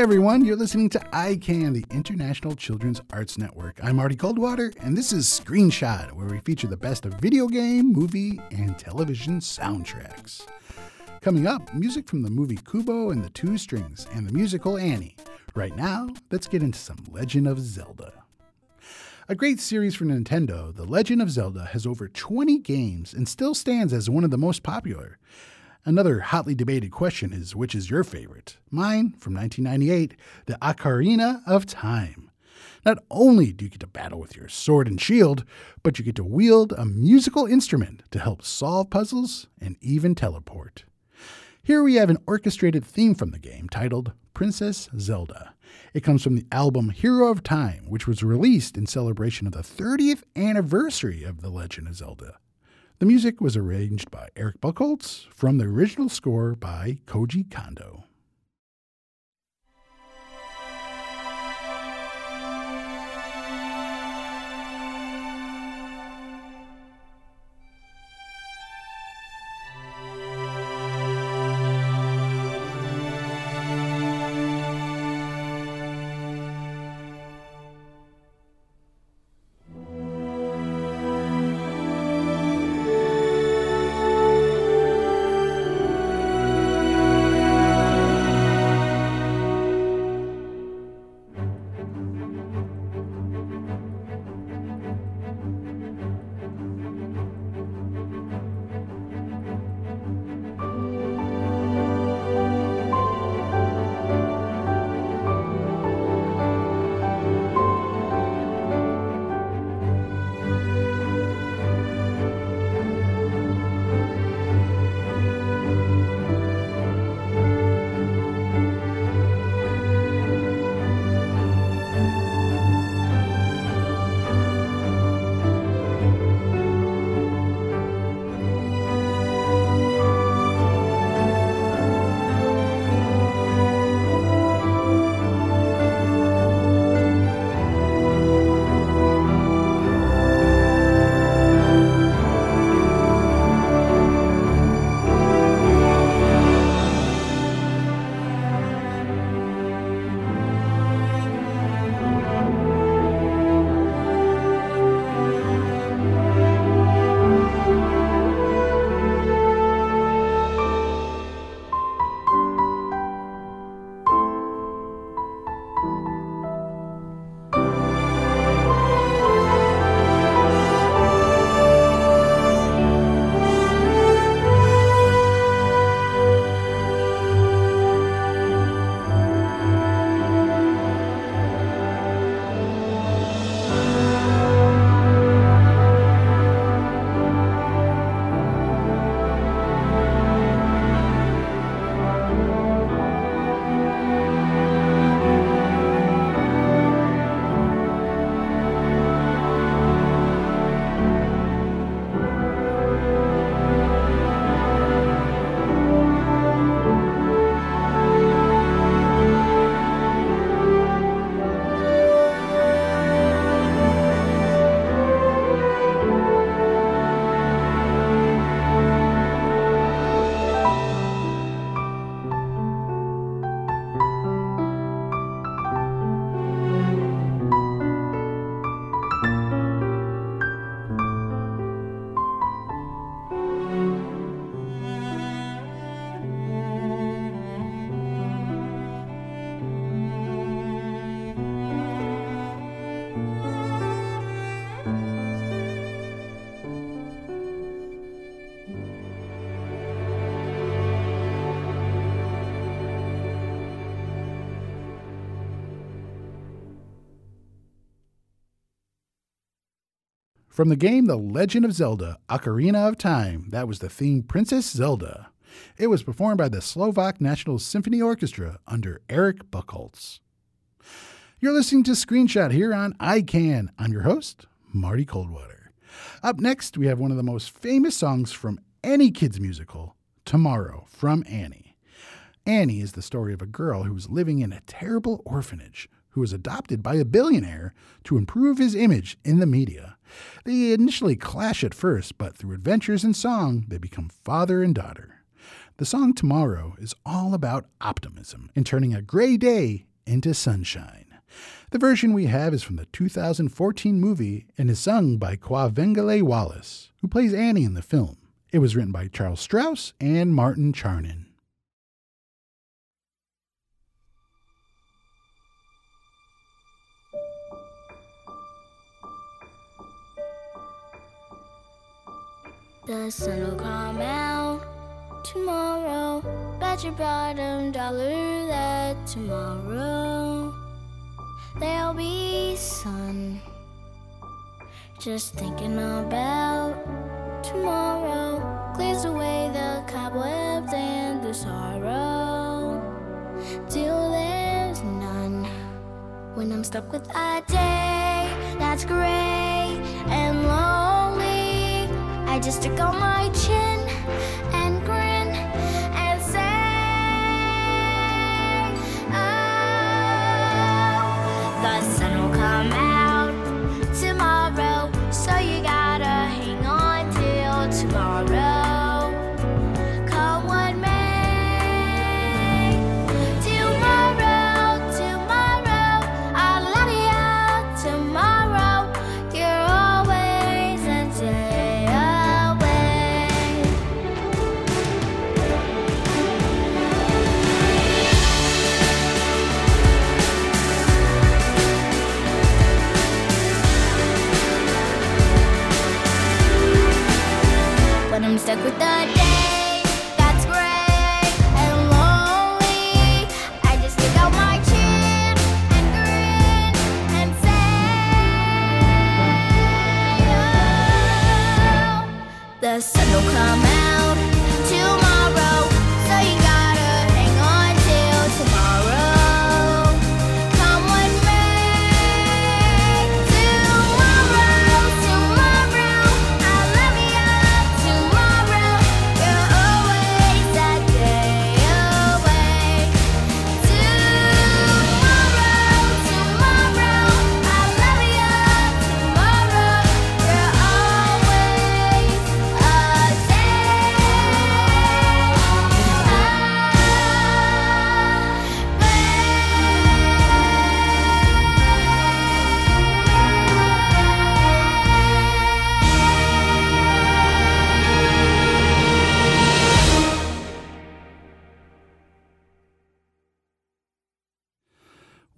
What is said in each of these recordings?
everyone, you're listening to ICAN, the International Children's Arts Network. I'm Marty Coldwater, and this is Screenshot, where we feature the best of video game, movie, and television soundtracks. Coming up, music from the movie Kubo and the Two Strings and the musical Annie. Right now, let's get into some Legend of Zelda. A great series for Nintendo, The Legend of Zelda has over 20 games and still stands as one of the most popular. Another hotly debated question is which is your favorite? Mine, from 1998, the Ocarina of Time. Not only do you get to battle with your sword and shield, but you get to wield a musical instrument to help solve puzzles and even teleport. Here we have an orchestrated theme from the game titled Princess Zelda. It comes from the album Hero of Time, which was released in celebration of the 30th anniversary of The Legend of Zelda. The music was arranged by Eric Buchholz from the original score by Koji Kondo. From the game The Legend of Zelda Ocarina of Time, that was the theme Princess Zelda. It was performed by the Slovak National Symphony Orchestra under Eric Buchholz. You're listening to Screenshot here on ICAN. I'm your host, Marty Coldwater. Up next, we have one of the most famous songs from any kids' musical, Tomorrow, from Annie. Annie is the story of a girl who was living in a terrible orphanage who was adopted by a billionaire to improve his image in the media. They initially clash at first, but through adventures and song, they become father and daughter. The song Tomorrow is all about optimism and turning a gray day Into Sunshine. The version we have is from the 2014 movie and is sung by Quvenzhané Wallace, who plays Annie in the film. It was written by Charles Strouse and Martin Charnin. The sun will come out tomorrow. Bet your bottom dollar that tomorrow there'll be sun. Just thinking about tomorrow clears away the cobwebs and the sorrow till there's none. When I'm stuck with a day that's gray just took on my chin oh, The sun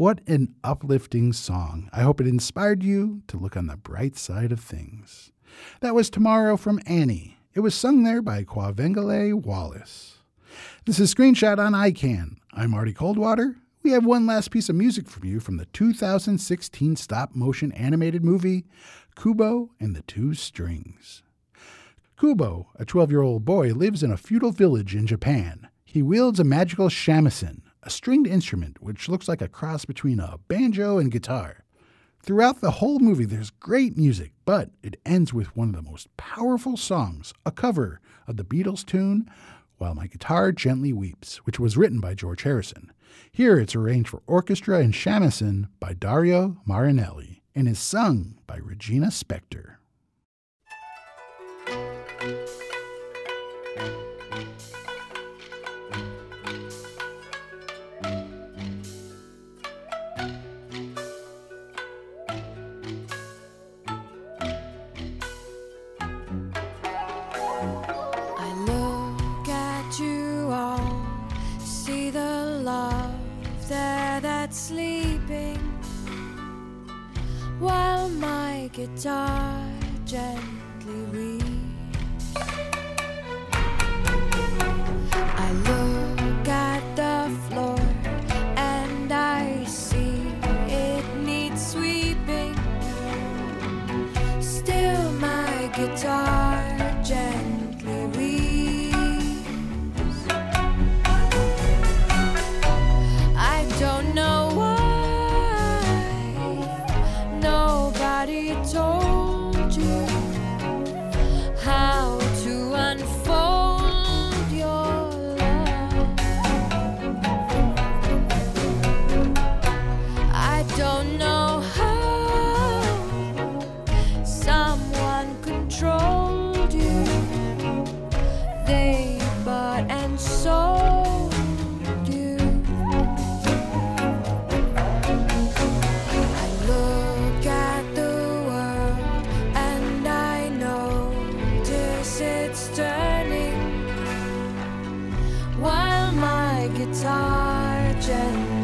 What an uplifting song. I hope it inspired you to look on the bright side of things. That was Tomorrow from Annie. It was sung there by Quvenzhané Wallace. This is Screenshot on ICAN. I'm Marty Coldwater. We have one last piece of music from you from the 2016 stop motion animated movie Kubo and the Two Strings. Kubo, a 12 year old boy, lives in a feudal village in Japan. He wields a magical shamisen, a stringed instrument which looks like a cross between a banjo and guitar. Throughout the whole movie, there's great music, but it ends with one of the most powerful songs, a cover of the Beatles tune, While My Guitar Gently Weeps, which was written by George Harrison. Here it's arranged for orchestra and shamisen by Dario Marianelli and is sung by Regina Spektor. guitar gently.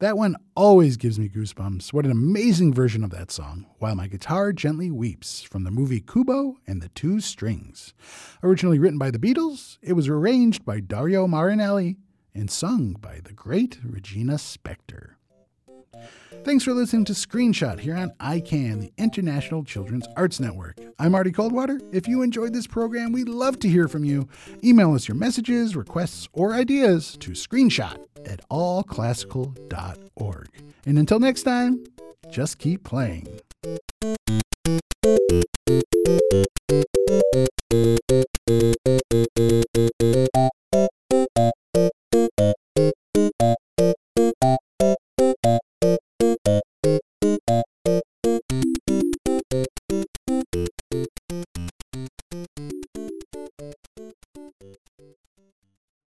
That one always gives me goosebumps. What an amazing version of that song, While My Guitar Gently Weeps, from the movie Kubo and the Two Strings. Originally written by the Beatles, it was arranged by Dario Marianelli and sung by the great Regina Spektor. Thanks for listening to Screenshot here on ICAN, the International Children's Arts Network. I'm Marty Coldwater. If you enjoyed this program, we'd love to hear from you. Email us your messages, requests, or ideas to screenshot at allclassical.org. And until next time, just keep playing.